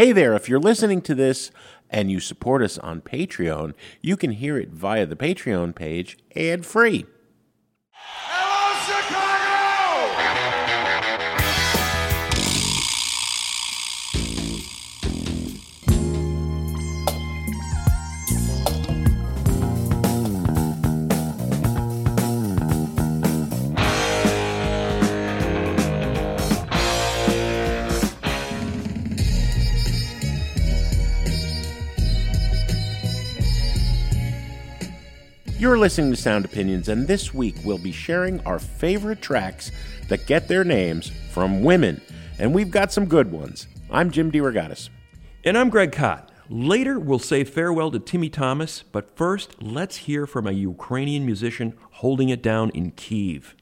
Hey there, if you're listening to this and you support us on Patreon, you can hear it via the Patreon page ad free. You're listening to Sound Opinions, and this week we'll be sharing our favorite tracks that get their names from women. And we've got some good ones. I'm Jim DeRogatis. And I'm Greg Kot. Later, we'll say farewell to Timmy Thomas, but first, let's hear from a Ukrainian musician holding it down in Kiev.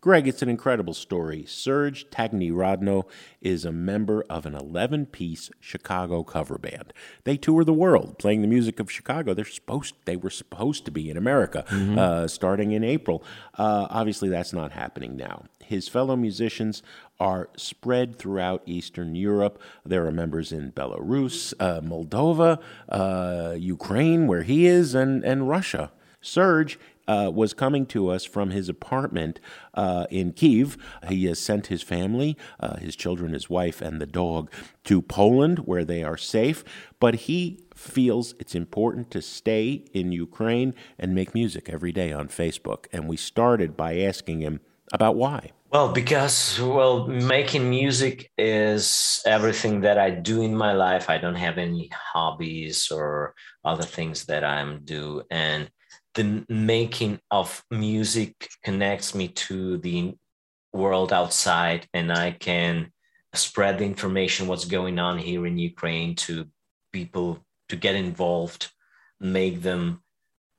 Greg, it's an incredible story. Serge Tiagnyriadno is a member of an 11 piece Chicago cover band. They tour the world playing the music of Chicago. They're supposed, they were supposed to be in America mm-hmm. uh, starting in April. Uh, obviously, that's not happening now. His fellow musicians are spread throughout Eastern Europe. There are members in Belarus, uh, Moldova, uh, Ukraine, where he is, and, and Russia. Serge uh, was coming to us from his apartment uh, in Kiev. He has sent his family, uh, his children, his wife, and the dog to Poland where they are safe. But he feels it's important to stay in Ukraine and make music every day on Facebook. And we started by asking him about why. Well, because well, making music is everything that I do in my life. I don't have any hobbies or other things that I'm do, and the making of music connects me to the world outside and i can spread the information what's going on here in ukraine to people to get involved make them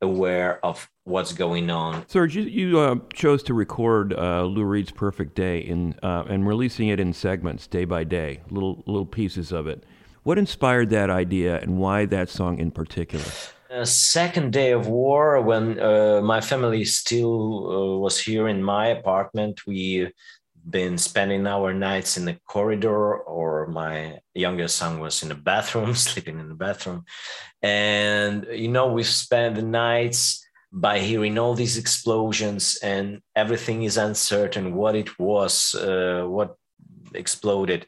aware of what's going on. Serge, you, you uh, chose to record uh, Lou Reed's "Perfect Day" in uh, and releasing it in segments, day by day, little little pieces of it. What inspired that idea, and why that song in particular? Uh, second day of war, when uh, my family still uh, was here in my apartment, we been spending our nights in the corridor, or my youngest son was in the bathroom, sleeping in the bathroom, and you know we spent the nights by hearing all these explosions, and everything is uncertain what it was, uh, what exploded,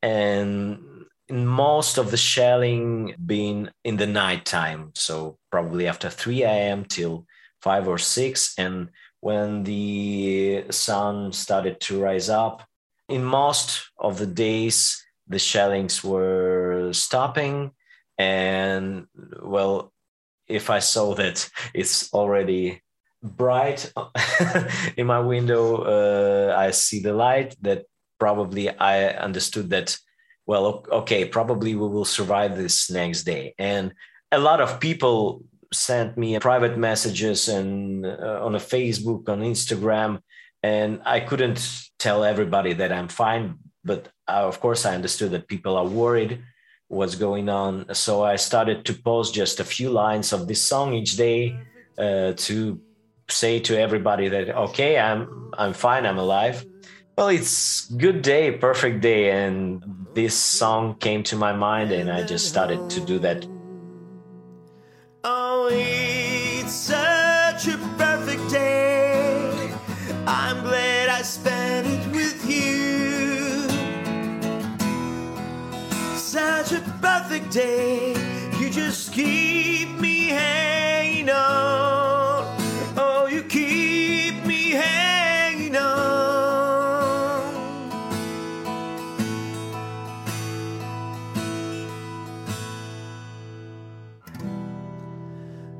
and most of the shelling being in the nighttime, so probably after 3 a.m. till 5 or 6. And when the sun started to rise up, in most of the days, the shellings were stopping. And well, if I saw that it's already bright in my window, uh, I see the light that probably I understood that well, okay, probably we will survive this next day. And a lot of people sent me private messages and uh, on a Facebook, on Instagram, and I couldn't tell everybody that I'm fine. But uh, of course, I understood that people are worried what's going on. So I started to post just a few lines of this song each day uh, to say to everybody that okay, I'm I'm fine, I'm alive. Well, it's good day, perfect day, and this song came to my mind, and I just started to do that. Oh, it's such a perfect day. I'm glad I spent it with you. Such a perfect day. You just keep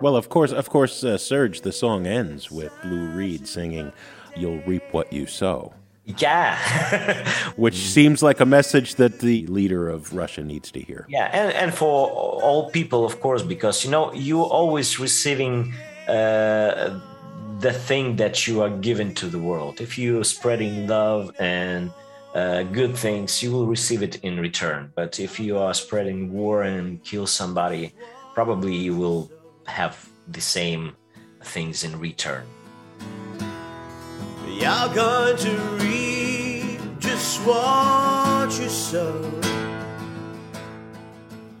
Well, of course, of course, uh, Serge. The song ends with Lou Reed singing, "You'll reap what you sow." Yeah. which seems like a message that the leader of Russia needs to hear. Yeah, and, and for all people, of course, because you know you're always receiving uh, the thing that you are given to the world. If you are spreading love and uh, good things, you will receive it in return. But if you are spreading war and kill somebody, probably you will have the same things in return. You're going to reap just what you sow.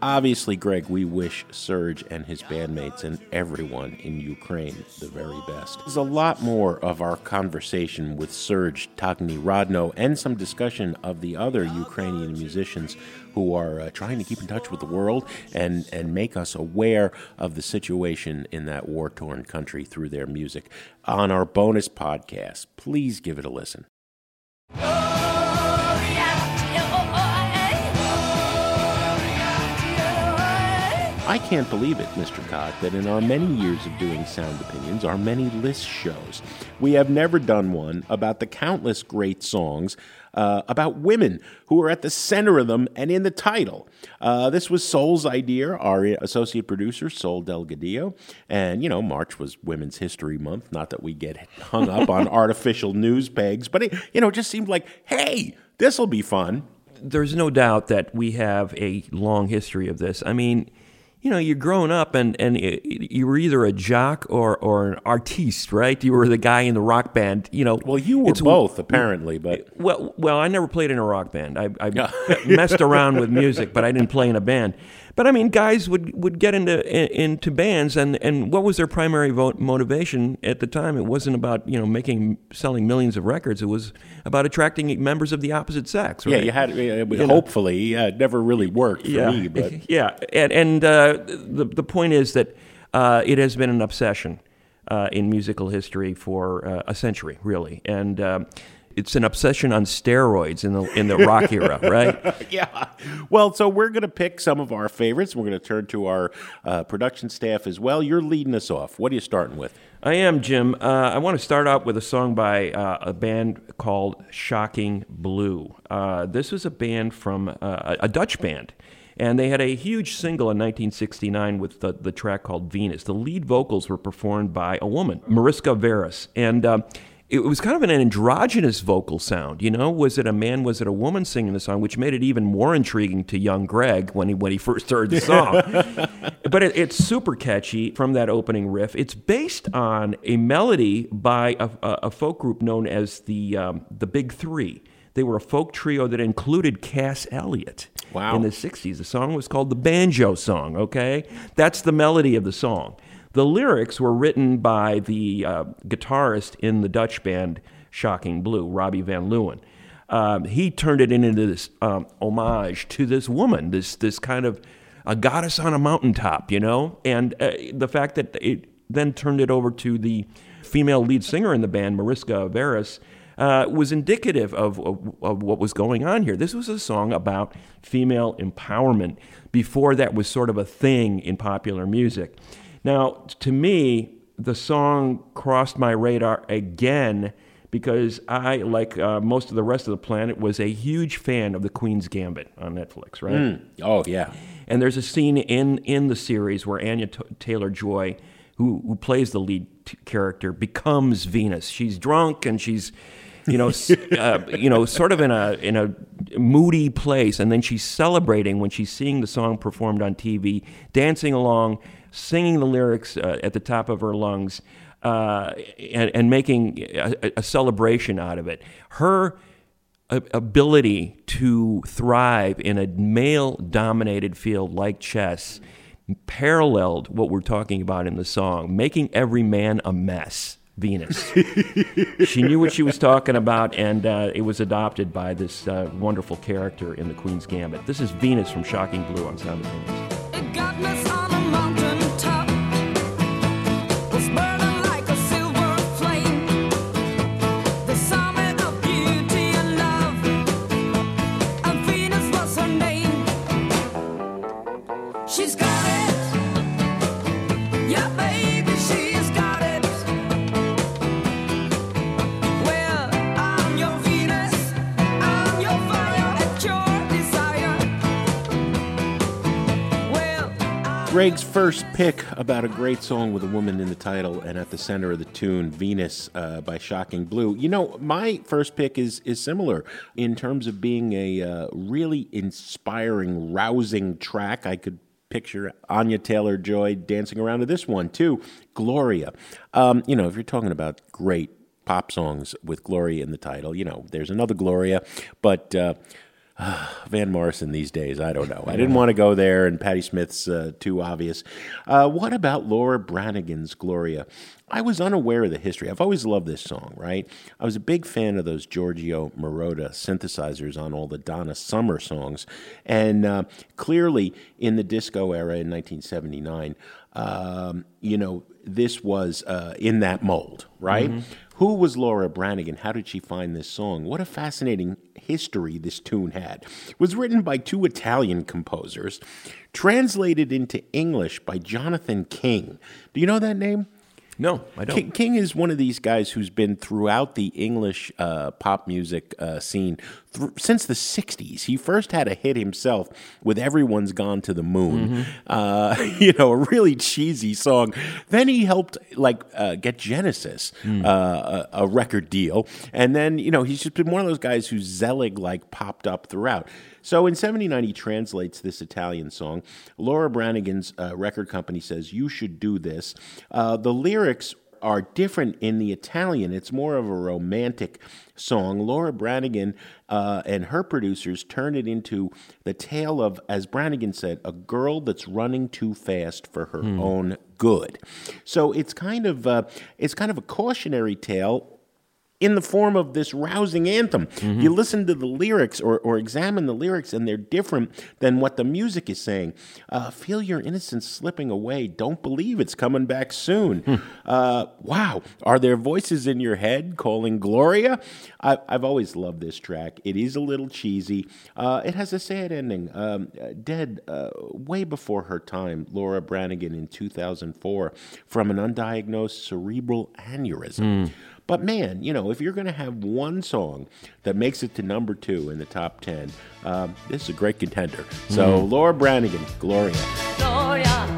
Obviously, Greg, we wish Serge and his bandmates and everyone in Ukraine the very best. There's a lot more of our conversation with Serge Tiagnyriadno and some discussion of the other Ukrainian musicians who are uh, trying to keep in touch with the world and, and make us aware of the situation in that war torn country through their music on our bonus podcast. Please give it a listen. I can't believe it, Mr. Kot, that in our many years of doing sound opinions, our many list shows, we have never done one about the countless great songs uh, about women who are at the center of them and in the title. Uh, this was Sol's idea, our associate producer, Sol Delgadillo. And, you know, March was Women's History Month. Not that we get hung up on artificial news pegs, but it, you know, it just seemed like, hey, this will be fun. There's no doubt that we have a long history of this. I mean, you know, you're growing up and, and you were either a jock or, or an artiste, right? You were the guy in the rock band, you know. Well, you were both, apparently, but. Well, well, I never played in a rock band. I, I messed around with music, but I didn't play in a band. But I mean, guys would, would get into into bands, and, and what was their primary motivation at the time? It wasn't about you know making selling millions of records. It was about attracting members of the opposite sex. Right? Yeah, you had hopefully uh, it never really worked for yeah. me, but yeah, and and uh, the the point is that uh, it has been an obsession uh, in musical history for uh, a century, really, and it's an obsession on steroids in the in the rock era, right? yeah. Well, so we're going to pick some of our favorites. We're going to turn to our uh, production staff as well. You're leading us off. What are you starting with? I am, Jim. Uh, I want to start out with a song by uh, a band called Shocking Blue. Uh, this was a band from uh, a Dutch band. And they had a huge single in 1969 with the, the track called Venus. The lead vocals were performed by a woman, Mariska Veres. And uh, it was kind of an androgynous vocal sound. You know, was it a man? Was it a woman singing the song? Which made it even more intriguing to young Greg when he when he first heard the song. but it, it's super catchy from that opening riff. It's based on a melody by a, a folk group known as the um, the Big Three. They were a folk trio that included Cass Elliot wow. in the 60s. The song was called the Banjo Song, okay? That's the melody of the song. The lyrics were written by the uh, guitarist in the Dutch band Shocking Blue, Robbie Van Leeuwen. Um, he turned it into this um, homage to this woman, this this kind of a goddess on a mountaintop, you know. And uh, the fact that it then turned it over to the female lead singer in the band, Mariska Veres, uh, was indicative of, of, of, what was going on here. This was a song about female empowerment before that was sort of a thing in popular music. Now, to me, the song crossed my radar again because I, like uh, most of the rest of the planet, was a huge fan of The Queen's Gambit on Netflix, right? Mm. Oh, yeah. And there's a scene in, in the series where Anya T- Taylor Joy, who, who plays the lead t- character, becomes Venus. She's drunk and she's you know, uh, you know, sort of in a in a moody place, and then she's celebrating when she's seeing the song performed on TV, dancing along, singing the lyrics uh, at the top of her lungs, uh, and, and, making a, a, celebration out of it. Her ability to thrive in a male dominated field like chess paralleled what we're talking about in the song, making every man a mess. Venus. she knew what she was talking about, and uh, it was adopted by this uh, wonderful character in The Queen's Gambit. This is Venus from Shocking Blue on Sound Greg's first pick about a great song with a woman in the title and at the center of the tune, Venus uh, by Shocking Blue. You know, my first pick is is similar in terms of being a uh, really inspiring, rousing track. I could picture Anya Taylor Joy dancing around to this one too, Gloria. Um, you know, if you're talking about great pop songs with Gloria in the title, you know, there's another Gloria, but. Uh, Van Morrison these days, I don't know. I didn't want to go there, and Patti Smith's uh, too obvious. Uh, what about Laura Branigan's Gloria? I was unaware of the history. I've always loved this song, right? I was a big fan of those Giorgio Moroder synthesizers on all the Donna Summer songs. And uh, clearly, in the disco era in 1979, um, you know, this was uh, in that mold, right? Mm-hmm. Who was Laura Branigan? How did she find this song? What a fascinating history this tune had. It was written by two Italian composers, translated into English by Jonathan King. Do you know that name? No, I don't. King, King, is one of these guys who's been throughout the English uh, pop music uh, scene th- since the 60s. He first had a hit himself with Everyone's Gone to the Moon, mm-hmm. uh, you know, a really cheesy song. Then he helped, like, uh, get Genesis mm. Uh, a, a, record deal. And then, you know, he's just been one of those guys who's Zelig, like, popped up throughout. So in 79, he translates this Italian song. Laura Branigan's uh, record company says, You should do this. Uh, the lyrics are different in the Italian. It's more of a romantic song. Laura Branigan uh, and her producers turn it into the tale of, as Branigan said, a girl that's running too fast for her hmm. own good. So it's kind of uh, it's kind of a cautionary tale in the form of this rousing anthem. Mm-hmm. You listen to the lyrics or, or examine the lyrics, and they're different than what the music is saying. Uh, feel your innocence slipping away. Don't believe it's coming back soon. Hmm. Uh, wow. Are there voices in your head calling Gloria? I, have always loved this track. It is a little cheesy. Uh, it has a sad ending. Um, dead uh, way before her time, Laura Branigan in 2004 from an undiagnosed cerebral aneurysm. Mm. But man, you know, if you're going to have one song that makes it to number two in the top 10, um, this is a great contender. So, mm. Laura Branigan, Gloria. Gloria.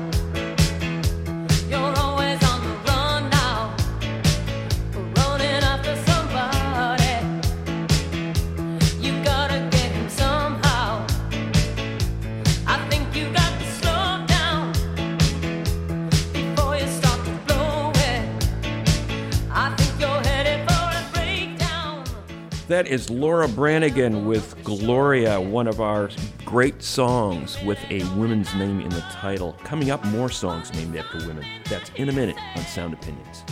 That is Laura Branigan with Gloria, one of our great songs with a woman's name in the title. Coming up, more songs named after women. That's in a minute on Sound Opinions.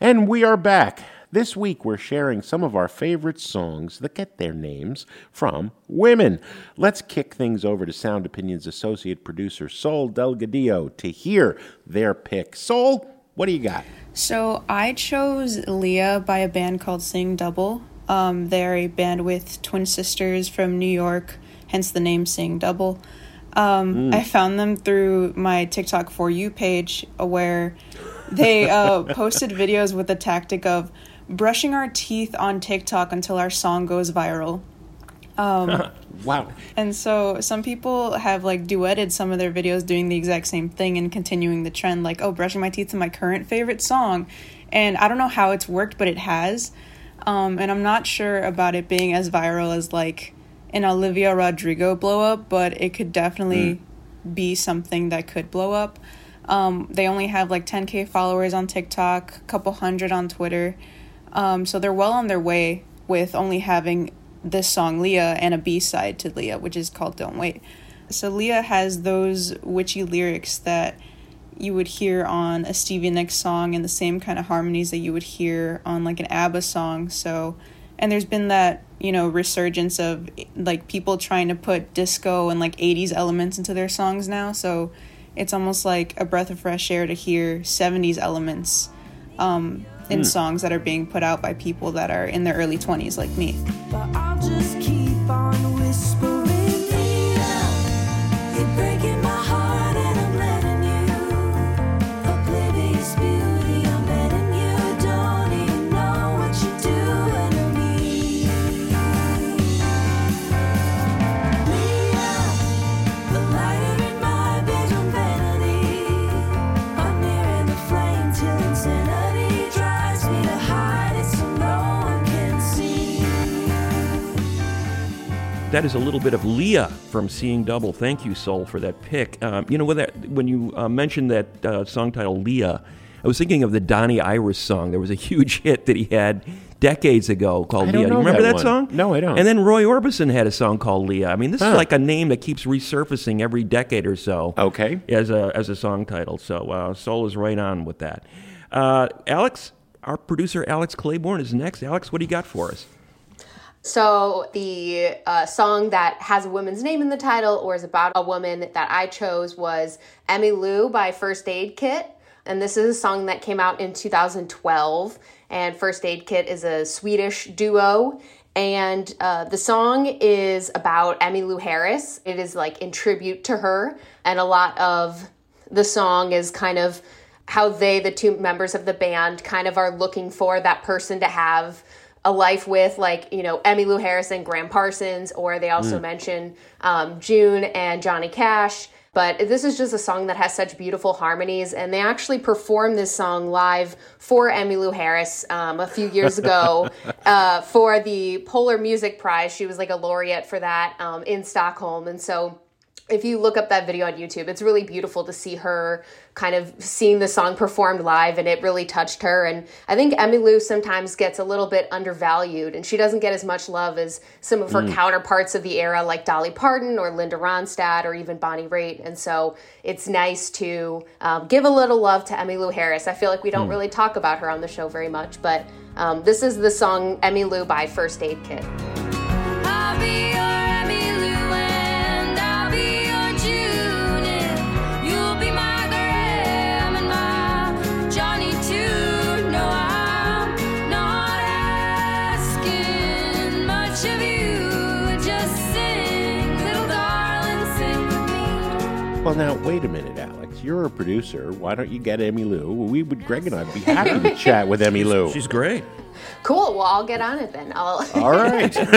And we are back. This week, we're sharing some of our favorite songs that get their names from women. Let's kick things over to Sound Opinions associate producer Sol Delgadillo to hear their pick. Sol, what do you got? So I chose Leah by a band called Seeing Double. Um, they're a band with twin sisters from New York, hence the name Seeing Double. Um, mm. I found them through my TikTok for you page where they uh, posted videos with the tactic of brushing our teeth on TikTok until our song goes viral. Um, wow. And so some people have like duetted some of their videos doing the exact same thing and continuing the trend, like, oh, brushing my teeth to my current favorite song. And I don't know how it's worked, but it has. Um, and I'm not sure about it being as viral as like an Olivia Rodrigo blow up, but it could definitely mm. be something that could blow up. Um, they only have like 10k followers on TikTok, a couple hundred on Twitter. Um, so they're well on their way with only having this song Leah and a B side to Leah, which is called Don't Wait. So Leah has those witchy lyrics that you would hear on a Stevie Nicks song and the same kind of harmonies that you would hear on like an ABBA song. So and there's been that, you know, resurgence of like people trying to put disco and like 80s elements into their songs now. So it's almost like a breath of fresh air to hear 70s elements um, in mm. songs that are being put out by people that are in their early 20s like me just keep on That is a little bit of Leah from Seeing Double. Thank you, Sol, for that pick. Um, you know, when, that, when you uh, mentioned that uh, song title, Leah, I was thinking of the Donnie Iris song. There was a huge hit that he had decades ago called Leah. you remember that that, song? No, I don't. And then Roy Orbison had a song called Leah. I mean, this Huh. is like a name that keeps resurfacing every decade or so Okay. as a as a song title. So uh, Sol is right on with that. Uh, Alex, our producer Alex Claiborne is next. Alex, what do you got for us? So the uh, song that has a woman's name in the title or is about a woman that I chose was Emmylou by First Aid Kit. And this is a song that came out in 2012. And First Aid Kit is a Swedish duo. And uh, the song is about Emmylou Harris. It is like in tribute to her. And a lot of the song is kind of how they, the two members of the band, kind of are looking for that person to have a life with, like, you know, Emmylou Harris and Gram Parsons, or they also mention um, June and Johnny Cash. But this is just a song that has such beautiful harmonies, and they actually performed this song live for Emmylou Harris um, a few years ago uh, for the Polar Music Prize. She was like a laureate for that um, in Stockholm, and so if you look up that video on YouTube, it's really beautiful to see her kind of seeing the song performed live and it really touched her. And I think Emmylou sometimes gets a little bit undervalued and she doesn't get as much love as some of her counterparts of the era like Dolly Parton or Linda Ronstadt or even Bonnie Raitt. And so it's nice to um, give a little love to Emmylou Harris. I feel like we don't really talk about her on the show very much, but um, this is the song Emmylou by First Aid Kit. Well, now wait a minute, Alex. You're a producer. Why don't you get Emmylou? We would, Greg and I'd be happy to chat with Emmylou. She's great. Cool. Well, I'll get on it then. I'll. All right.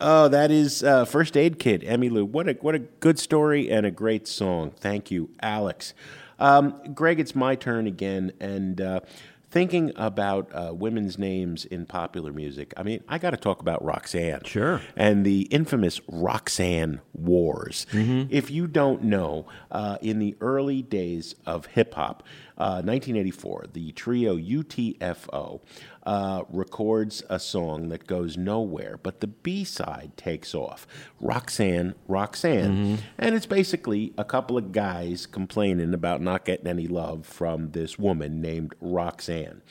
oh, that is uh, First Aid Kit, Emmylou. What a what a good story and a great song. Thank you, Alex. Um, Greg, it's my turn again, and uh, thinking about uh, women's names in popular music. I mean, I got to talk about Roxanne. Sure. And the infamous Roxanne Wars. If you don't know, uh, in the early days of hip hop, uh, 1984, the trio UTFO uh, records a song that goes nowhere, but the B side takes off. Roxanne, Roxanne. And it's basically a couple of guys complaining about not getting any love from this woman named Roxanne.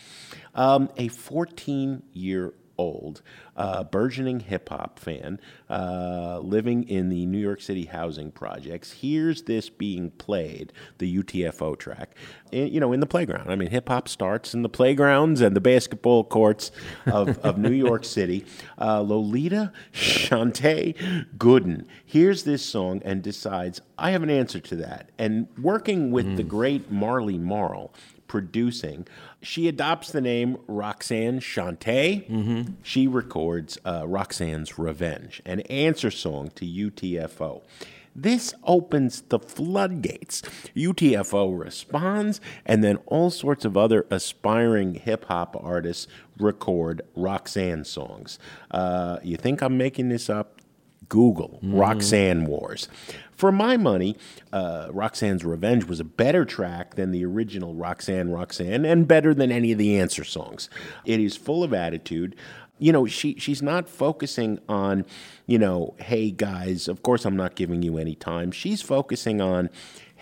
Um, a 14 year old uh, burgeoning hip hop fan uh, living in the New York City housing projects hears this being played, the UTFO track, in, you know, in the playground. I mean, hip hop starts in the playgrounds and the basketball courts of, of New York City. Uh, Lolita Shanté Gooden hears this song and decides, I have an answer to that. And working with the great Marley Marl, producing. She adopts the name Roxanne Shanté. She records uh, Roxanne's Revenge, an answer song to UTFO. This opens the floodgates. UTFO responds, and then all sorts of other aspiring hip hop artists record Roxanne songs. Uh, you think I'm making this up? Google Roxanne Wars. For my money, uh, Roxanne's Revenge was a better track than the original Roxanne Roxanne and better than any of the answer songs. It is full of attitude. You know, she she's not focusing on, you know, hey guys, of course I'm not giving you any time. She's focusing on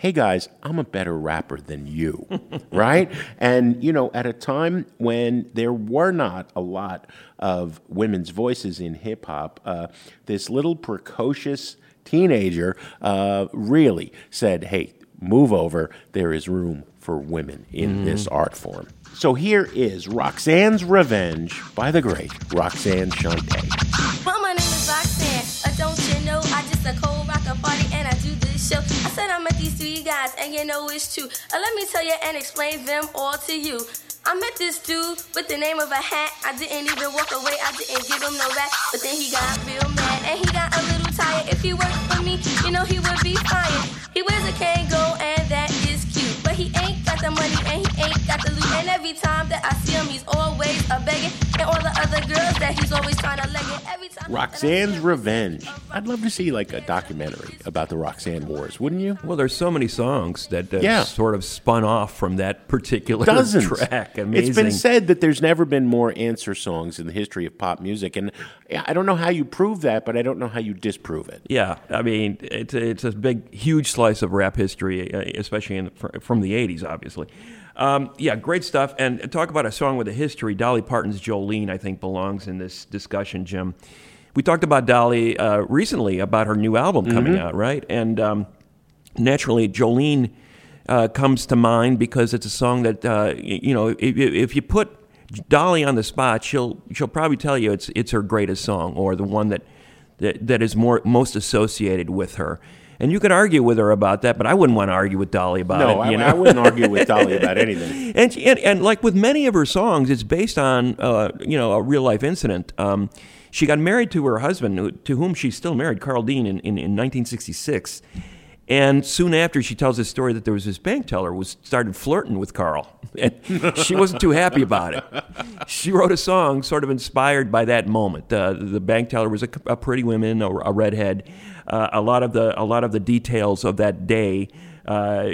hey guys, I'm a better rapper than you, right? And, you know, at a time when there were not a lot of women's voices in hip hop, uh, this little precocious teenager uh, really said, hey, move over. There is room for women in this art form. So here is Roxanne's Revenge by the great Roxanne Shanté. Well, my name is Roxanne. Uh, don't you know I just a cold rocker party and I do this show. I said I met these three guys and you know it's true. Uh, let me tell you and explain them all to you. I met this dude with the name of a hat. I didn't even walk away. I didn't give him no rap. But then he got real mad and he got a little tired. If he worked for me, you know he would be fired. He wears a Kangol and that is cute. But he ain't got the money and he ain't got the. And every time that I see him, he's always a begging. And all the other girls that he's always trying to leg every time. Roxanne's see Revenge. I'd love to see like a documentary about the Roxanne Wars, wouldn't you? Well, there's so many songs that, that Yeah. sort of spun off from that particular Dozens. track. Amazing. It's been said that there's never been more answer songs in the history of pop music, and I don't know how you prove that, but I don't know how you disprove it. Yeah, I mean, it's a, it's a big, huge slice of rap history, uh, especially in, fr- from the 80s, obviously. Um, yeah, great stuff. And talk about a song with a history. Dolly Parton's Jolene, I think, belongs in this discussion, Jim. We talked about Dolly uh, recently about her new album coming out, right? And um, naturally, Jolene uh, comes to mind because it's a song that, uh, you know, if, if you put Dolly on the spot, she'll she'll probably tell you it's it's her greatest song or the one that that, that is more most associated with her. And you could argue with her about that, but I wouldn't want to argue with Dolly about No, it. I, you know? I wouldn't argue with Dolly about anything. and, she- and and like with many of her songs, it's based on uh, you know a real life incident. Um, she got married to her husband, to whom she's still married, Carl Dean, in, in, in 1966. And soon after, she tells this story that there was this bank teller who started flirting with Carl, and she wasn't too happy about it. She wrote a song sort of inspired by that moment. Uh, the bank teller was a, a pretty woman, a, a redhead. Uh, a lot of the a lot of the details of that day uh,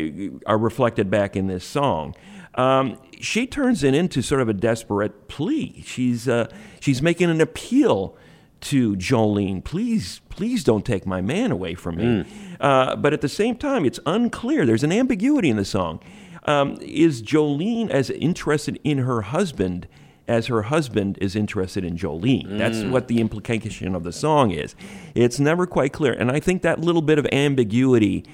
are reflected back in this song. Um, she turns it into sort of a desperate plea. She's uh, she's making an appeal to Jolene, please, please don't take my man away from me. Uh, but at the same time, it's unclear. There's an ambiguity in the song. Um, is Jolene as interested in her husband as her husband is interested in Jolene? That's what the implication of the song is. It's never quite clear. And I think that little bit of ambiguity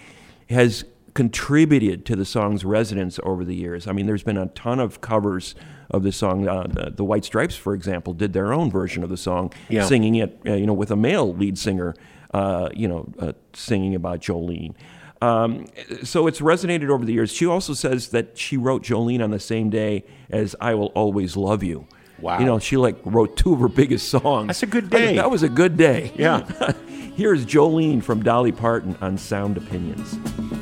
has contributed to the song's resonance over the years. I mean, there's been a ton of covers of the song. Uh, the, the White Stripes, for example, did their own version of the song, Yeah. singing it, uh, you know, with a male lead singer, uh, you know, uh, singing about Jolene. Um, so it's resonated over the years. She also says that she wrote Jolene on the same day as "I Will Always Love You." Wow. You know, she like wrote two of her biggest songs. That's a good day. That was a good day. Yeah. Here's Jolene from Dolly Parton on Sound Opinions.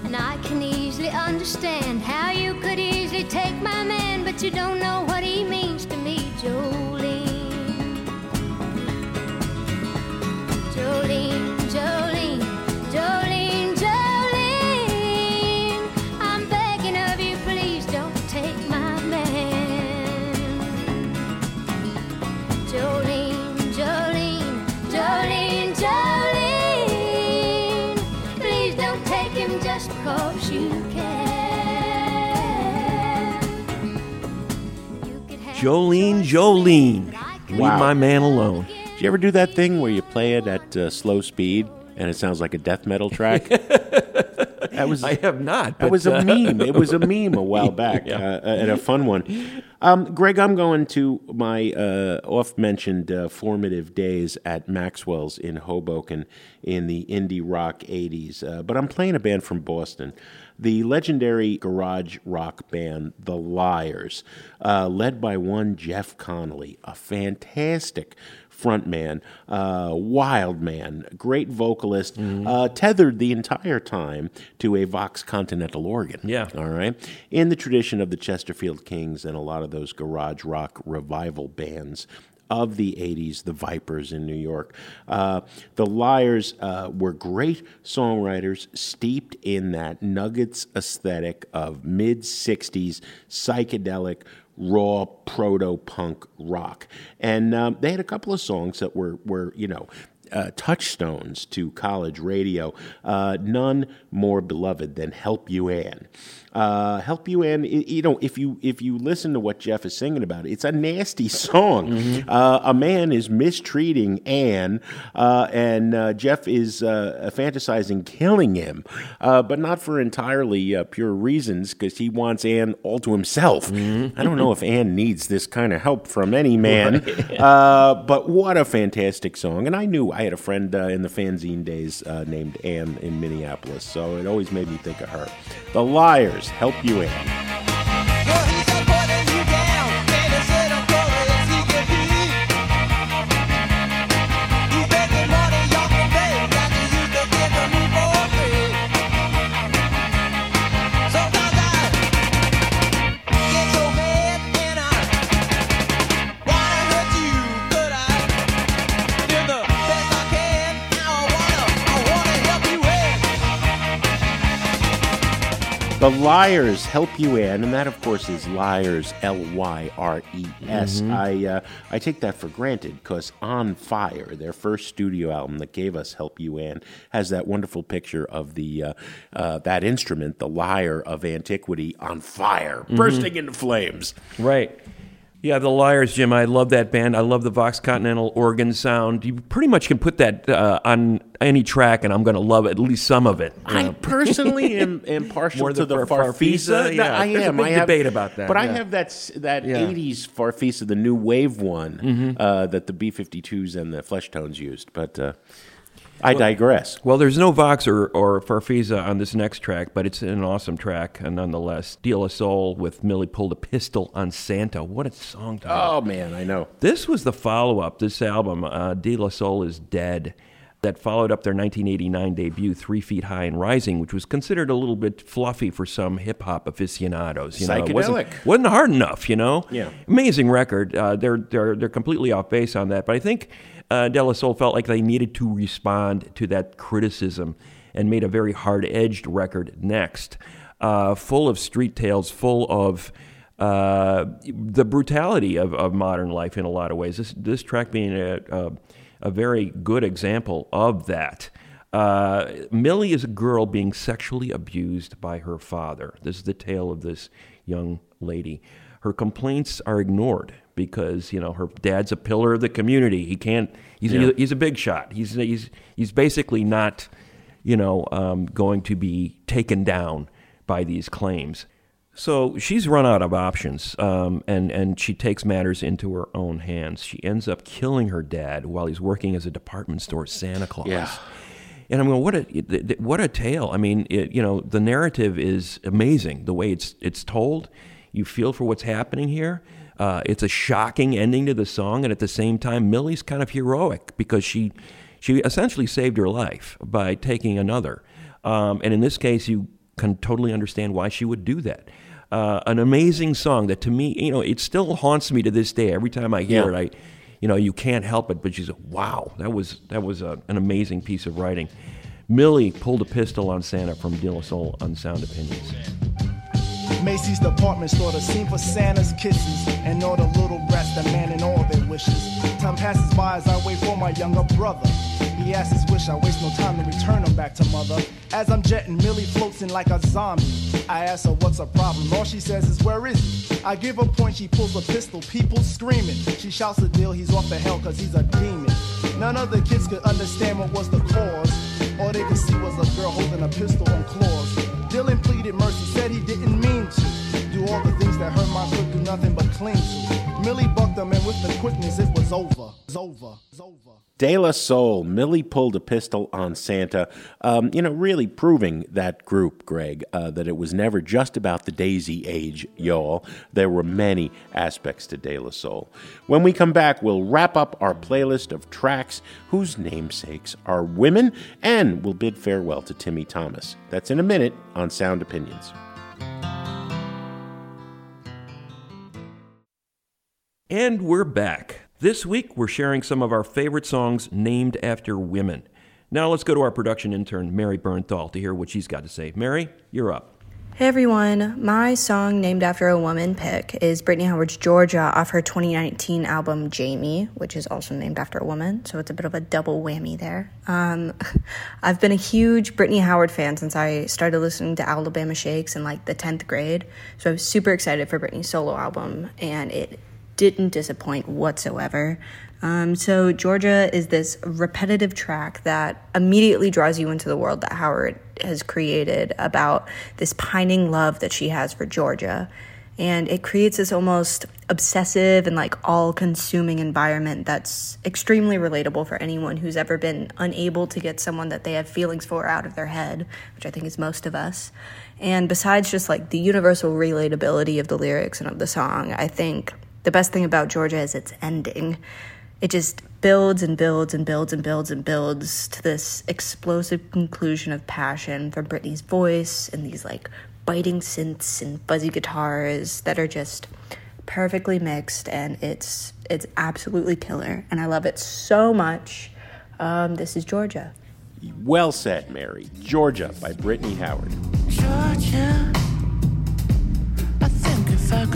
And I can easily understand how you could easily take my man, but you don't know what he means Jolene, Jolene. things I could Leave Wow. my man alone. Did you ever do that thing where you play it at uh, slow speed and it sounds like a death metal track? that was I have not. That was a uh, meme. It was a meme a while back, Yeah. uh, and a fun one. Um, Greg, I'm going to my uh, oft-mentioned uh, formative days at Maxwell's in Hoboken in the indie rock '80s, uh, but I'm playing a band from Boston, the legendary garage rock band The Lyres, uh, led by one Jeff Connolly, a fantastic frontman, uh, wild man, great vocalist, uh, tethered the entire time to a Vox Continental organ. Yeah. All right. In the tradition of the Chesterfield Kings and a lot of those garage rock revival bands of the 80s, the Vipers in New York. Uh, the Lyres uh, were great songwriters steeped in that Nuggets aesthetic of mid 60s psychedelic raw proto punk rock. And um, they had a couple of songs that were, were you know, uh, touchstones to college radio. Uh, none more beloved than "Help You Anne." Uh, "Help You Anne." y- You know, if you if you listen to what Jeff is singing about, it's a nasty song. Uh, a man is mistreating Anne, uh, and uh, Jeff is uh, fantasizing killing him, uh, but not for entirely uh, pure reasons, because he wants Anne all to himself. I don't know if Anne needs this kind of help from any man, uh, but what a fantastic song! And I knew I had a friend uh, in the fanzine days uh, named Anne in Minneapolis, so it always made me think of her. The Lyres help you in. The Lyres help you Anne, and that, of course, is Lyres, L Y R E S. I uh, I take that for granted because On Fyre, their first studio album that gave us Help You Anne, has that wonderful picture of the uh, uh, that instrument, the lyre of antiquity, on fire, bursting into flames. Right. Yeah, the Lyres, Jim. I love that band. I love the Vox Continental organ sound. You pretty much can put that uh, on any track, and I'm going to love at least some of it. I Uh, personally am, am partial More to the the Far- Farfisa. Farfisa? Yeah, I there's a am. big I have, debate about that, But I have that that Yeah. Mm-hmm. '80s Farfisa, the new wave one uh, that the B52s and the Fleshtones used. But uh, I digress. Well, there's no Vox or, or Farfisa on this next track, but it's an awesome track uh, nonetheless. De La Soul with Millie Pulled a Pistol on Santa. What a song title. Oh man, I know. This was the follow up, this album, uh, De La Soul is Dead, that followed up their 1989 debut, Three Feet High and Rising, which was considered a little bit fluffy for some hip hop aficionados. You know, it wasn't, Psychedelic. wasn't hard enough, you know? Yeah. Amazing record. Uh, they're, they're, they're completely off base on that, but I think uh, De La Soul felt like they needed to respond to that criticism and made a very hard edged record next, uh, full of street tales, full of uh, the brutality of, of modern life in a lot of ways. This, this track being a, a, a very good example of that. Uh, Millie is a girl being sexually abused by her father. This is the tale of this young lady. Her complaints are ignored because you know her dad's a pillar of the community. He can't. He's Yeah. he's a big shot. He's he's he's basically not, you know, um, going to be taken down by these claims. So she's run out of options, um, and and she takes matters into her own hands. She ends up killing her dad while he's working as a department store Santa Claus. Yeah. And I'm going, what a what a tale. I mean, it, you know, the narrative is amazing. The way it's it's told, you feel for what's happening here. Uh, it's a shocking ending to the song, and at the same time, Millie's kind of heroic because she she essentially saved her life by taking another. Um, and in this case, you can totally understand why she would do that. Uh, an amazing song that to me, you know, it still haunts me to this day. Every time I hear Yeah. it, I you know, you can't help it, but she's like, wow, that was that was a, an amazing piece of writing. Millie pulled a pistol on Santa from De La Soul on Sound Opinions. Macy's department store, the scene for Santa's kisses, and all the little rats demanding all their wishes. Time passes by as I wait for my younger brother. He asks his wish, I waste no time to return him back to mother. As I'm jetting, Millie floats in like a zombie. I ask her what's her problem, all she says is where is he? I give her point, she pulls a pistol, people screaming. She shouts the deal, he's off the hell cause he's a demon. None of the kids could understand what was the cause. All they could see was a girl holding a pistol on Claus. Dylan pleaded mercy, said he didn't mean to do all the things that hurt my foot, do nothing but cling to. Millie bucked him, and with the quickness, it was over. It's over. It's over. De La Soul, Millie pulled a pistol on Santa. Um, you know, really proving that group, Greg, uh, that it was never just about the Daisy Age, y'all. There were many aspects to De La Soul. When we come back, we'll wrap up our playlist of tracks whose namesakes are women, and we'll bid farewell to Timmy Thomas. That's in a minute on Sound Opinions. And we're back. This week, we're sharing some of our favorite songs named after women. Now, let's go to our production intern, Mary Bernthal, to hear what she's got to say. Mary, you're up. Hey everyone, my song named after a woman pick is Brittany Howard's Georgia off her 2019 album Jaime, which is also named after a woman, so it's a bit of a double whammy there. Um, I've been a huge Brittany Howard fan since I started listening to Alabama Shakes in like the 10th grade, so I was super excited for Brittany's solo album, and it didn't disappoint whatsoever. Um, so, Georgia is this repetitive track that immediately draws you into the world that Howard has created about this pining love that she has for Georgia. And it creates this almost obsessive and like all consuming environment that's extremely relatable for anyone who's ever been unable to get someone that they have feelings for out of their head, which I think is most of us. And besides just like the universal relatability of the lyrics and of the song, I think the best thing about Georgia is its ending. It just builds and builds and builds and builds and builds to this explosive conclusion of passion from Brittany's voice and these like biting synths and fuzzy guitars that are just perfectly mixed and it's it's absolutely killer and I love it so much. Um, this is Georgia. Well said, Mary. Georgia by Brittany Howard. Georgia, if I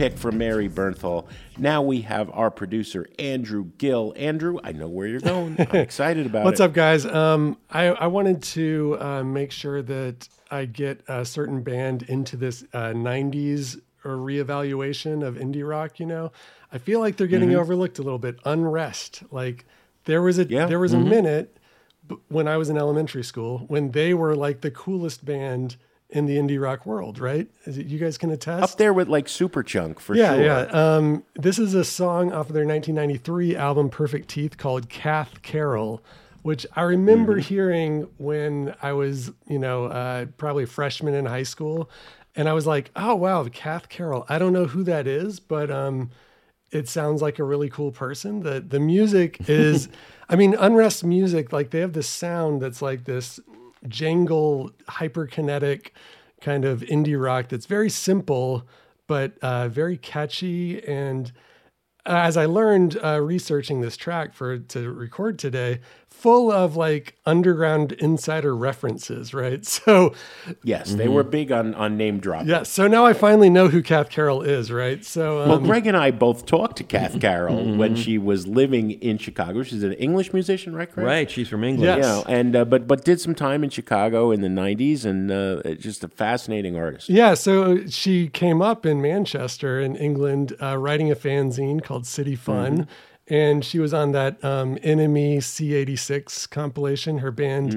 pick from Mary Bernthal. Now we have our producer, Andrew Gill. Andrew, I know where you're going. I'm excited about What's it. What's up, guys? Um, I, I wanted to uh, make sure that I get a certain band into this uh, 90s or reevaluation of indie rock. You know, I feel like they're getting Mhm. overlooked a little bit. Unrest, like there was a Yeah. there was Mhm. a minute when I was in elementary school when they were like the coolest band in the indie rock world. Right? Is it, you guys can attest Up there with like Superchunk for yeah, sure. Yeah, Um, this is a song off of their 1993 album Perfect Teeth called Cath Carroll, which I remember Mm-hmm. hearing when I was, you know, uh, probably a freshman in high school. And I was like, oh, wow, Cath Carroll. I don't know who that is, but um, it sounds like a really cool person. The, the music is, I mean, Unrest music, like they have this sound that's like this jangle, hyperkinetic kind of indie rock that's very simple, but uh, very catchy. And as I learned uh, researching this track for to record today, full of like underground insider references, right? So Yes, they were big on, on name dropping. yeah, so now I finally know who Cath Carroll is, right? So um, Well, Greg and I both talked to Cath Carroll when she was living in Chicago. She's an English musician, right, Greg? Right, she's from England. Yeah, and uh, but but did some time in Chicago in the '90s, and uh, just a fascinating artist. Yeah, so she came up in Manchester in England uh, writing a fanzine called City Fun. And she was on that um, NME C86 compilation. Her band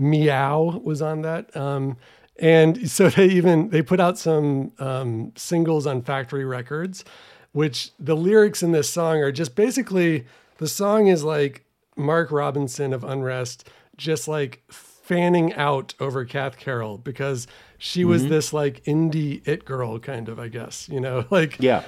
Miaow was on that. Um, and so they even they put out some um, singles on Factory Records, which the lyrics in this song are just basically the song is like Mark Robinson of Unrest, just like fanning out over Cath Carroll because she was Mhm. this like indie it girl kind of, I guess, you know, like Yeah,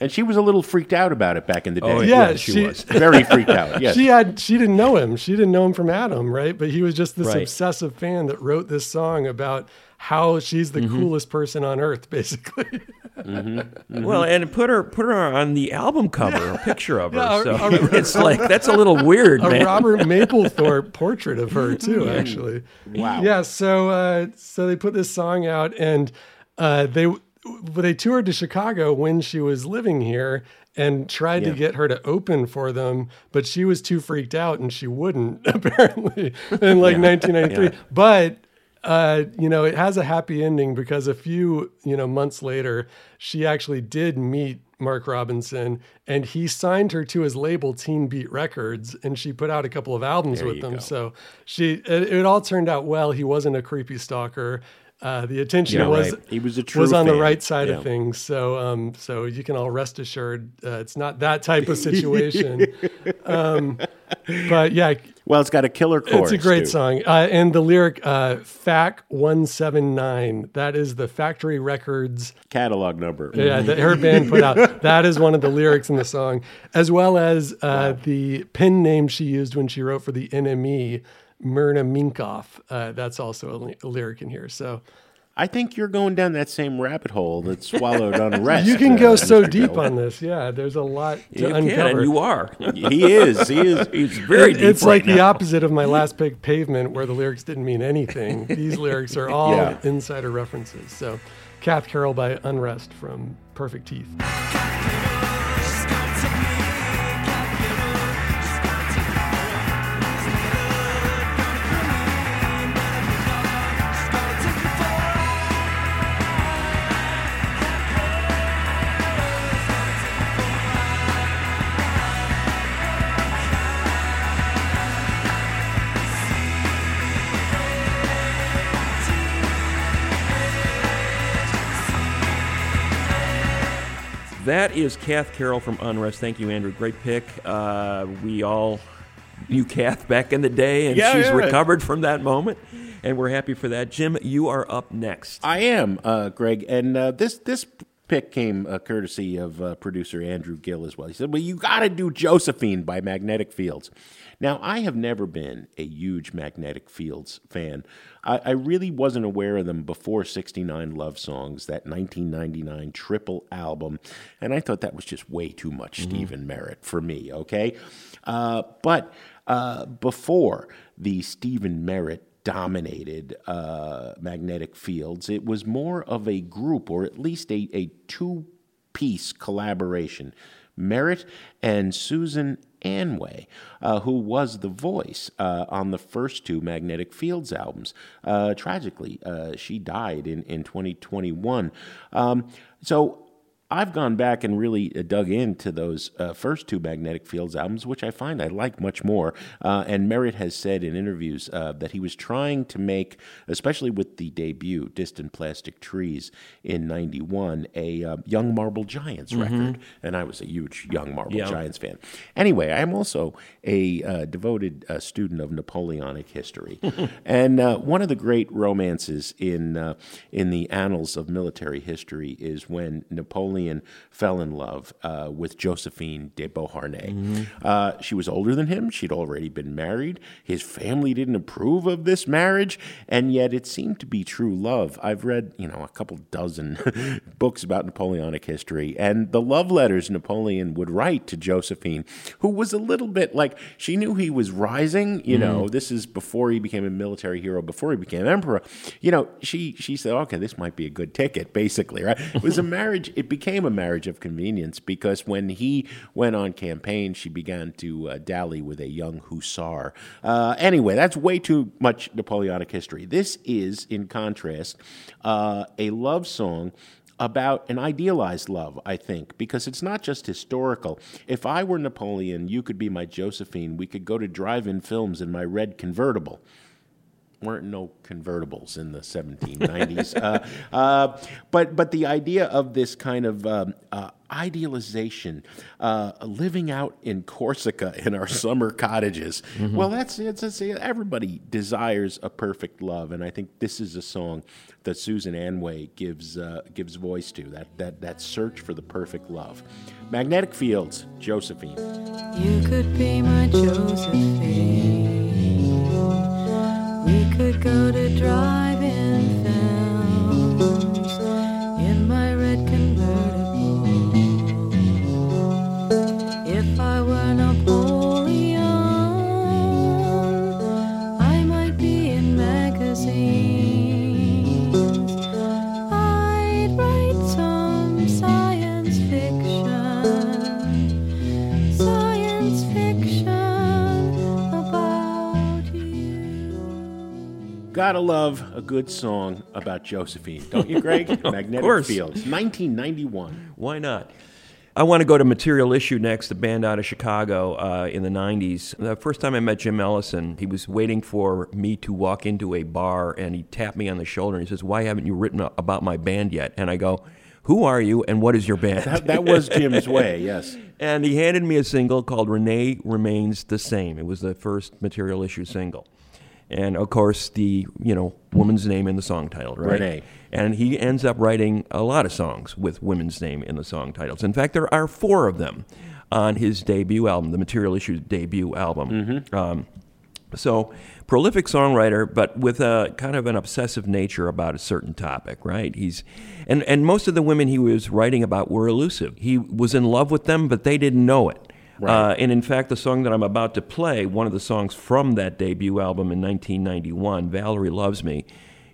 and she was a little freaked out about it back in the day. Oh, yeah, she, was. very freaked out. Yes, She had she didn't know him. She didn't know him from Adam, right? But he was just this Right. obsessive fan that wrote this song about how she's the Mhm. coolest person on earth, basically. Mm-hmm. Well, and put her put her on the album cover, a picture of her. Yeah, so a- it's like that's a little weird, a man. Robert Mapplethorpe portrait of her too, actually. Wow. Yeah. So uh, so they put this song out, and uh, they they toured to Chicago when she was living here. And tried Yeah. to get her to open for them, but she was too freaked out and she wouldn't, apparently, in like Yeah. 1993. Yeah. But uh, you know, it has a happy ending because a few, you know, months later, she actually did meet Mark Robinson and he signed her to his label Teen Beat Records and she put out a couple of albums There with them. go. So she it, it all turned out well. He wasn't a creepy stalker. Uh, the attention Yeah, was right. He was a true was on the right side Yeah. of things. So um, so you can all rest assured uh, it's not that type of situation. um, but yeah, Well, it's got a killer chorus. it's a great song. Uh, and the lyric, uh, FAC 179, that is the Factory Records Catalog number. yeah, that her band put out. That is one of the lyrics in the song, as well as uh, the pen name she used when she wrote for the NME, Myrna Minkoff. Uh, that's also a, ly- a lyric in here. So I think you're going down that same rabbit hole that swallowed unrest. you can uh, go so deep on this. Yeah, there's a lot to You can, uncover. and you are. He is. He is. He's very It- deep It's right like the opposite of my last pick, pavement, where the lyrics didn't mean anything. These lyrics are all Yeah. insider references. So, Cath Carroll by Unrest from Perfect Teeth. That is Cath Carroll from Unrest. Thank you, Andrew. Great pick. Uh, we all knew Cath back in the day, and Yeah, she's yeah. recovered from that moment, and we're happy for that. Jim, you are up next. I am, uh, Greg, and uh, this this pick came uh, courtesy of uh, producer Andrew Gill as well. He said, Well, you got to do Josephine by Magnetic Fields. Now, I have never been a huge Magnetic Fields fan. I, I really wasn't aware of them before 69 Love Songs, that 1999 triple album, and I thought that was just way too much Stephin Merritt for me, okay? Uh, but uh, before the Stephin Merritt dominated uh, magnetic fields. It was more of a group, or at least a, a two piece collaboration. Merritt and Susan Anway, uh, who was the voice uh, on the first two Magnetic Fields albums. Uh, tragically, uh, she died in, in 2021. Um, so I've gone back and really uh, dug into those uh, first two Magnetic Fields albums, which I find I like much more. Uh, and Merritt has said in interviews uh, that he was trying to make, especially with the debut, Distant Plastic Trees in 91, a uh, Young Marble Giants record. And I was a huge Young Marble Yeah. Giants fan. Anyway, I'm also a uh, devoted uh, student of Napoleonic history. and uh, one of the great romances in, uh, in the annals of military history is when Napoleon fell in love uh, with Josephine de Beauharnais. Uh, she was older than him. She'd already been married. His family didn't approve of this marriage, and yet it seemed to be true love. I've read, you know, a couple dozen books about Napoleonic history, and the love letters Napoleon would write to Josephine, who was a little bit like she knew he was rising. You know, this is before he became a military hero, before he became emperor. You know, she she said, okay, this might be a good ticket, basically, right? It was a marriage. It became a marriage of convenience because when he went on campaign, she began to uh, dally with a young hussar. Uh, anyway, that's way too much Napoleonic history. This is, in contrast, uh, a love song about an idealized love, I think, because it's not just historical. If I were Napoleon, you could be my Josephine. We could go to drive in films in my red convertible. Weren't no convertibles in the 1790s. uh, uh, but, but the idea of this kind of um, uh, idealization, uh, living out in Corsica in our summer cottages, well, that's, it's, it's, everybody desires a perfect love. And I think this is a song that Susan Anway gives, uh, gives voice to, that, that, that search for the perfect love. Magnetic Fields, Josephine. You could be my Josephine. We could go to drive-in Gotta love a good song about Josephine, don't you, Greg? Magnetic course. Fields, 1991. Why not? I want to go to Material Issue next, a band out of Chicago uh, in the 90s. The first time I met Jim Ellison, he was waiting for me to walk into a bar and he tapped me on the shoulder and he says, Why haven't you written about my band yet? And I go, Who are you and what is your band? That, that was Jim's way, yes. and he handed me a single called Renee Remains the Same. It was the first Material Issue single. And of course, the you know woman's name in the song title, right? Renee. And he ends up writing a lot of songs with women's name in the song titles. In fact, there are four of them on his debut album, the Material Issue debut album. Um, so, prolific songwriter, but with a kind of an obsessive nature about a certain topic, right? He's, and, and most of the women he was writing about were elusive. He was in love with them, but they didn't know it. Uh, and in fact, the song that I'm about to play, one of the songs from that debut album in 1991, Valerie Loves Me,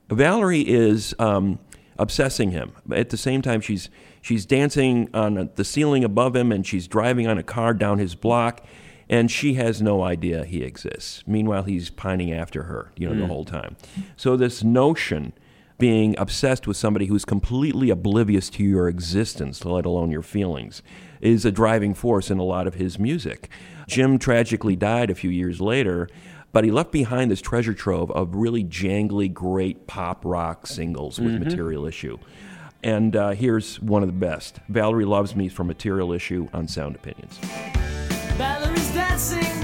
Valerie is um, obsessing him. At the same time, she's, she's dancing on the ceiling above him and she's driving on a car down his block and she has no idea he exists. Meanwhile, he's pining after her, you know, the whole time. So this notion being obsessed with somebody who's completely oblivious to your existence, let alone your feelings, is a driving force in a lot of his music. Jim tragically died a few years later, but he left behind this treasure trove of really jangly, great pop rock singles with Material Issue. And uh, here's one of the best Valerie Loves Me from Material Issue on Sound Opinions. Valerie's dancing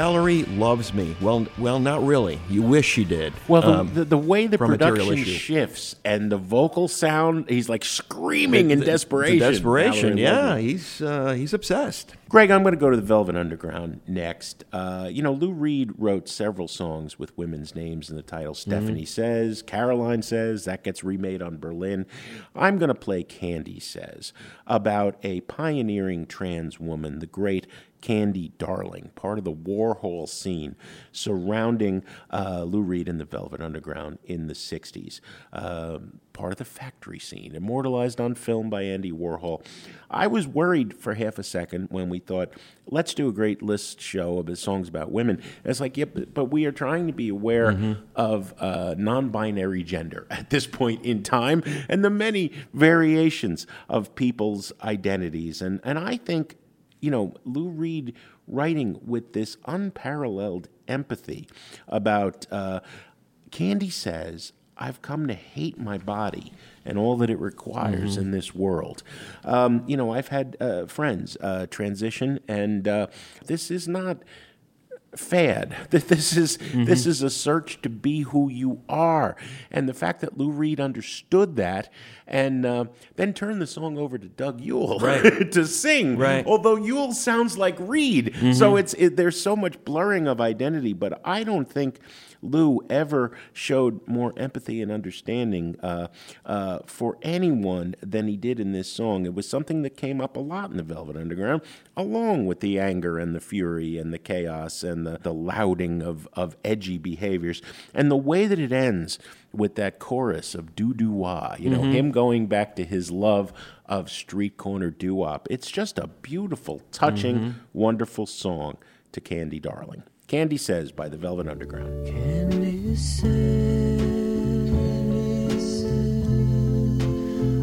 Valerie loves me. Well, well, not really. You wish she did. Well, the, Um, the, the way the production shifts and the vocal sound, he's like screaming in The- the- desperation. Desperation, Valerie yeah. He's uh, he's obsessed. Greg, I'm going to go to the Velvet Underground next. Uh, you know, Lou Reed wrote several songs with women's names in the title. Stephanie Says, Caroline Says, that gets remade on Berlin. I'm going to play Candy Says about a pioneering trans woman, the great Candy Darling, part of the Warhol scene surrounding uh, Lou Reed and the Velvet Underground in the 60s. Um, part of the factory scene, immortalized on film by Andy Warhol. I was worried for half a second when we thought, let's do a great list show of his songs about women. And it's like, yeah, but, but we are trying to be aware of uh, non binary gender at this point in time and the many variations of people's identities. And, and I think you know, Lou Reed writing with this unparalleled empathy about uh, Candy says, I've come to hate my body and all that it requires Mhm. in this world. Um, you know, I've had uh, friends uh, transition, and uh, this is not fad. That This is this is a search to be who you are, and the fact that Lou Reed understood that, and uh, then turned the song over to Doug Yule Right. to sing. Right. Although Yule sounds like Reed, Mhm. so it's it, there's so much blurring of identity. But I don't think Lou ever showed more empathy and understanding uh, uh, for anyone than he did in this song. It was something that came up a lot in the Velvet Underground, along with the anger and the fury and the chaos and the, the louding of, of edgy behaviors. And the way that it ends with that chorus of doo doo wah, you know, Mhm. him going back to his love of street corner doo wop. It's just a beautiful, touching, Mhm. wonderful song to Candy Darling. Candy Says by the Velvet Underground. Candy says,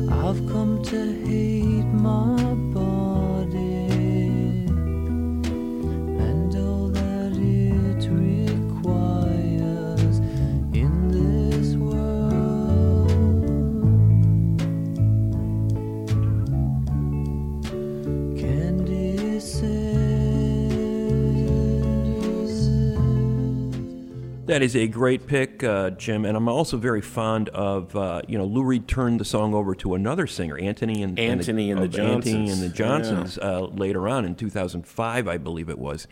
I've come to hate my That is a great pick, uh, Jim, and I'm also very fond of uh, you know Lou Reed turned the song over to another singer, Antony and Antony and the of Antony Johnsons. and the Johnsons uh, later on in 2005, I believe it was,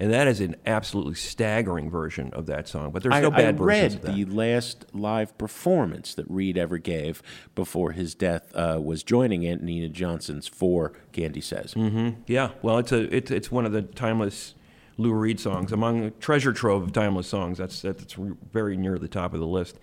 and that is an absolutely staggering version of that song. But there's I, no bad I versions read the last live performance that Reed ever gave before his death uh, was joining Antony and Johnsons for Candy Says. hmm Yeah, well, it's a it's it's one of the timeless Lou Reed songs among a treasure trove of timeless songs. That's that's very near the top of the list.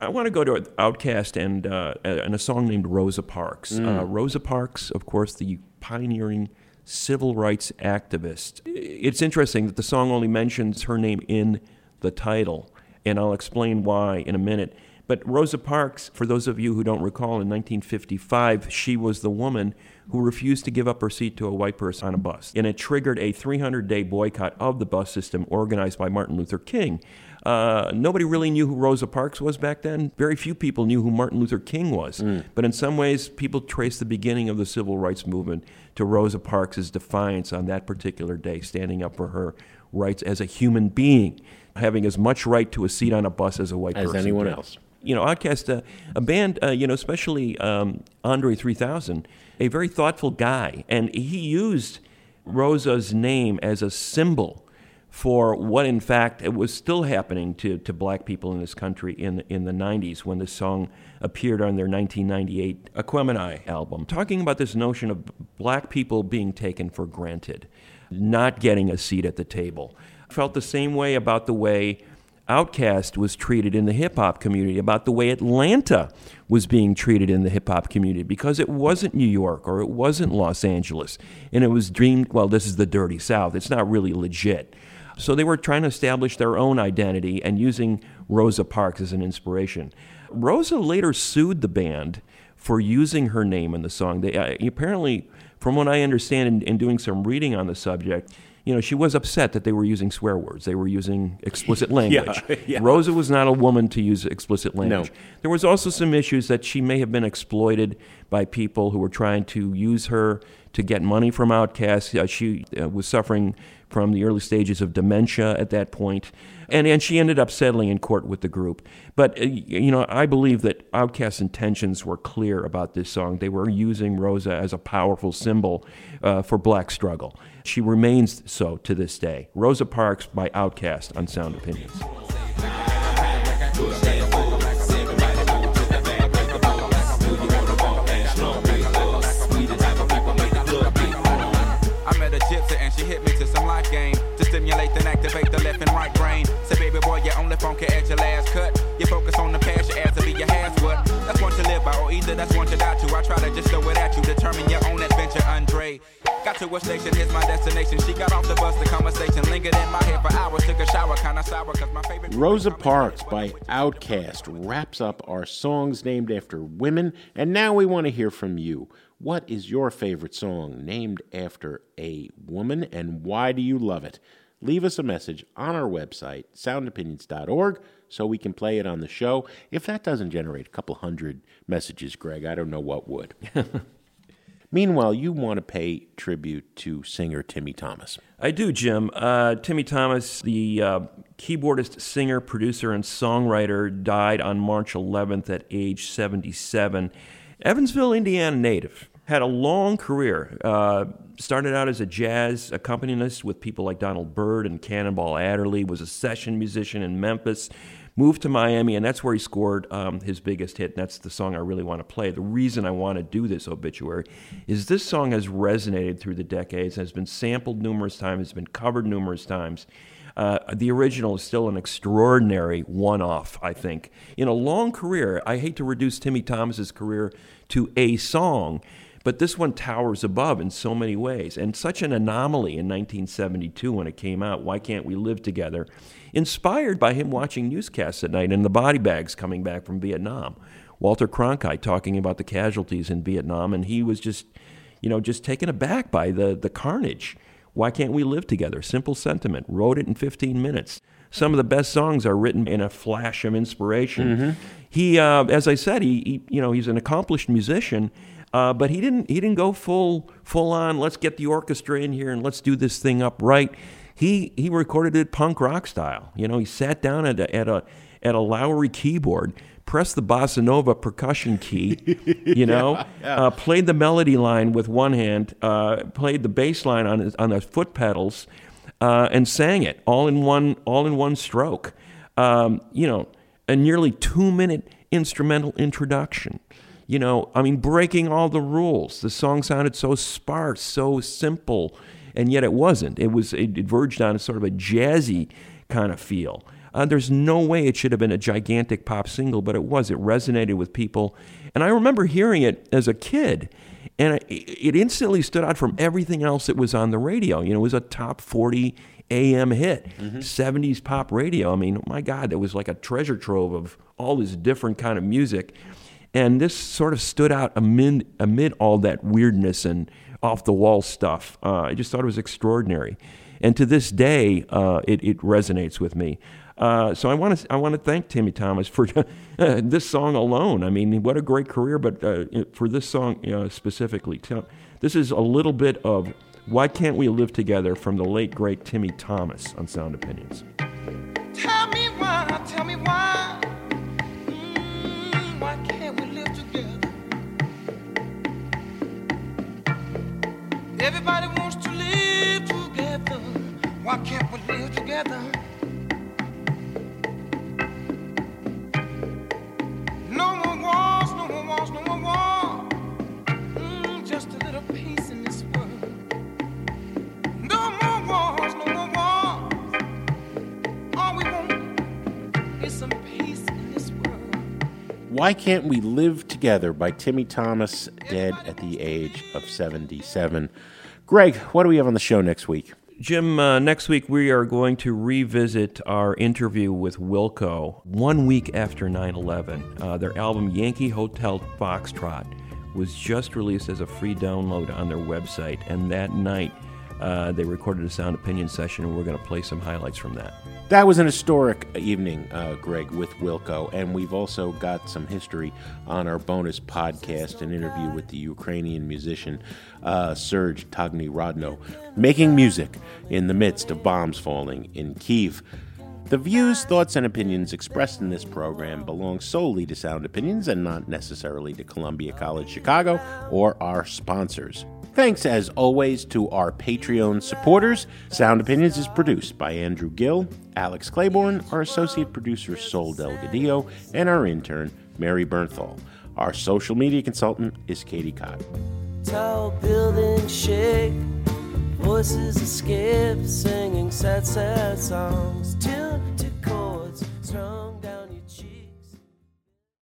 I want to go to Outkast and uh, and a song named Rosa Parks. Mm. Uh, Rosa Parks, of course, the pioneering civil rights activist. It's interesting that the song only mentions her name in the title, and I'll explain why in a minute. But Rosa Parks, for those of you who don't recall, in 1955, she was the woman who refused to give up her seat to a white person on a bus. And it triggered a 300 day boycott of the bus system organized by Martin Luther King. Uh, nobody really knew who Rosa Parks was back then. Very few people knew who Martin Luther King was. But in some ways, people trace the beginning of the civil rights movement to Rosa Parks' defiance on that particular day, standing up for her rights as a human being, having as much right to a seat on a bus as a white As person. anyone did. else. You know, Outkast, uh, a band, uh, you know, especially um, Andre 3000, a very thoughtful guy, and he used Rosa's name as a symbol for what, in fact, was still happening to, to black people in this country in, in the 90s when this song appeared on their 1998 Aquemini album. Talking about this notion of black people being taken for granted, not getting a seat at the table. Felt the same way about the way Outkast was treated in the hip hop community, about the way Atlanta was being treated in the hip hop community, because it wasn't New York or it wasn't Los Angeles. And it was dreamed, well, this is the dirty South. It's not really legit. So they were trying to establish their own identity and using Rosa Parks as an inspiration. Rosa later sued the band for using her name in the song. They uh, apparently, from what I understand in, in doing some reading on the subject, you know, she was upset that they were using swear words. They were using explicit language. Yeah, yeah. Rosa was not a woman to use explicit language. No. There was also some issues that she may have been exploited by people who were trying to use her to get money from Outkasts. Uh, she uh, was suffering from the early stages of dementia at that point, and and she ended up settling in court with the group. But uh, you know, I believe that Outkast's intentions were clear about this song. They were using Rosa as a powerful symbol uh, for black struggle. She remains so to this day. Rosa Parks by Outkast on Sound Opinions. And she hit me to some life game to stimulate and activate the left and right brain. Baby boy, only your last cut. You focus on the past, your ass to be your has what. That's live by, or either that's die to. I try to just throw it at you, determine your own adventure, Andre. Got to a station, here's my destination. She got off the bus, the conversation lingered in my head for hours. Took a shower, kinda sour, cause my favorite. Rosa Parks by Outkast wraps up our songs named after women, and now we want to hear from you. What is your favorite song named after a woman, and why do you love it? Leave us a message on our website, soundopinions.org, so we can play it on the show. If that doesn't generate a couple hundred messages, Greg, I don't know what would. Meanwhile, you want to pay tribute to singer Timmy Thomas. I do, Jim. Uh, Timmy Thomas, the uh, keyboardist, singer, producer, and songwriter, died on March 11th at age 77. Evansville, Indiana native. Had a long career. Uh, started out as a jazz accompanist with people like Donald Byrd and Cannonball Adderley. Was a session musician in Memphis. Moved to Miami, and that's where he scored um, his biggest hit. And that's the song I really want to play. The reason I want to do this obituary is this song has resonated through the decades, has been sampled numerous times, has been covered numerous times. Uh, the original is still an extraordinary one off, I think. In a long career, I hate to reduce Timmy Thomas's career to a song, but this one towers above in so many ways. And such an anomaly in 1972 when it came out, Why Can't We Live Together? Inspired by him watching newscasts at night and the body bags coming back from Vietnam. Walter Cronkite talking about the casualties in Vietnam, and he was just, you know, just taken aback by the, the carnage. Why can't we live together? Simple sentiment. Wrote it in 15 minutes. Some of the best songs are written in a flash of inspiration. He, uh, as I said, he, he, you know, he's an accomplished musician, uh, but he didn't, he didn't go full, full on. Let's get the orchestra in here and let's do this thing up right. He, he recorded it punk rock style. You know, he sat down at a, at a, at a Lowrey keyboard, pressed the bossa nova percussion key, you know, Yeah, yeah. Uh, played the melody line with one hand, uh, played the bass line on his, on the foot pedals, uh, and sang it all in one all in one stroke. Um, you know, a nearly two minute instrumental introduction. You know, I mean, breaking all the rules. The song sounded so sparse, so simple, and yet it wasn't. It was it, it verged on a sort of a jazzy kind of feel. Uh, there's no way it should have been a gigantic pop single, but it was. It resonated with people, and I remember hearing it as a kid, and I, it instantly stood out from everything else that was on the radio. You know, it was a top 40 AM hit, 70s pop radio. I mean, my God, it was like a treasure trove of all this different kind of music. And this sort of stood out amid, amid all that weirdness and off the wall stuff. Uh, I just thought it was extraordinary. And to this day, uh, it, it resonates with me. Uh, so I want to I want to thank Timmy Thomas for this song alone. I mean, what a great career! But uh, for this song uh, specifically, this is a little bit of "Why Can't We Live Together" from the late great Timmy Thomas on Sound Opinions. Tell me why, tell me why. Mm, why Everybody wants to live together. Why can't we live together? Why Can't We Live Together by Timmy Thomas, dead at the age of 77. Greg, what do we have on the show next week? Jim, uh, next week we are going to revisit our interview with Wilco one week after 9 11. Uh, their album Yankee Hotel Foxtrot was just released as a free download on their website, and that night Uh, they recorded a sound opinion session, and we're going to play some highlights from that. That was an historic evening, uh, Greg, with Wilco, and we've also got some history on our bonus podcast an interview with the Ukrainian musician uh, Serge Tiagnyriadno, making music in the midst of bombs falling in Kiev. The views, thoughts, and opinions expressed in this program belong solely to Sound Opinions and not necessarily to Columbia College Chicago or our sponsors. Thanks, as always, to our Patreon supporters. Sound Opinions is produced by Andrew Gill, Alex Claiborne, our associate producer Sol Delgadillo, and our intern Mary Bernthal. Our social media consultant is Katie Cott. Tall buildings shake, voices escape, singing sad, sad songs. Tune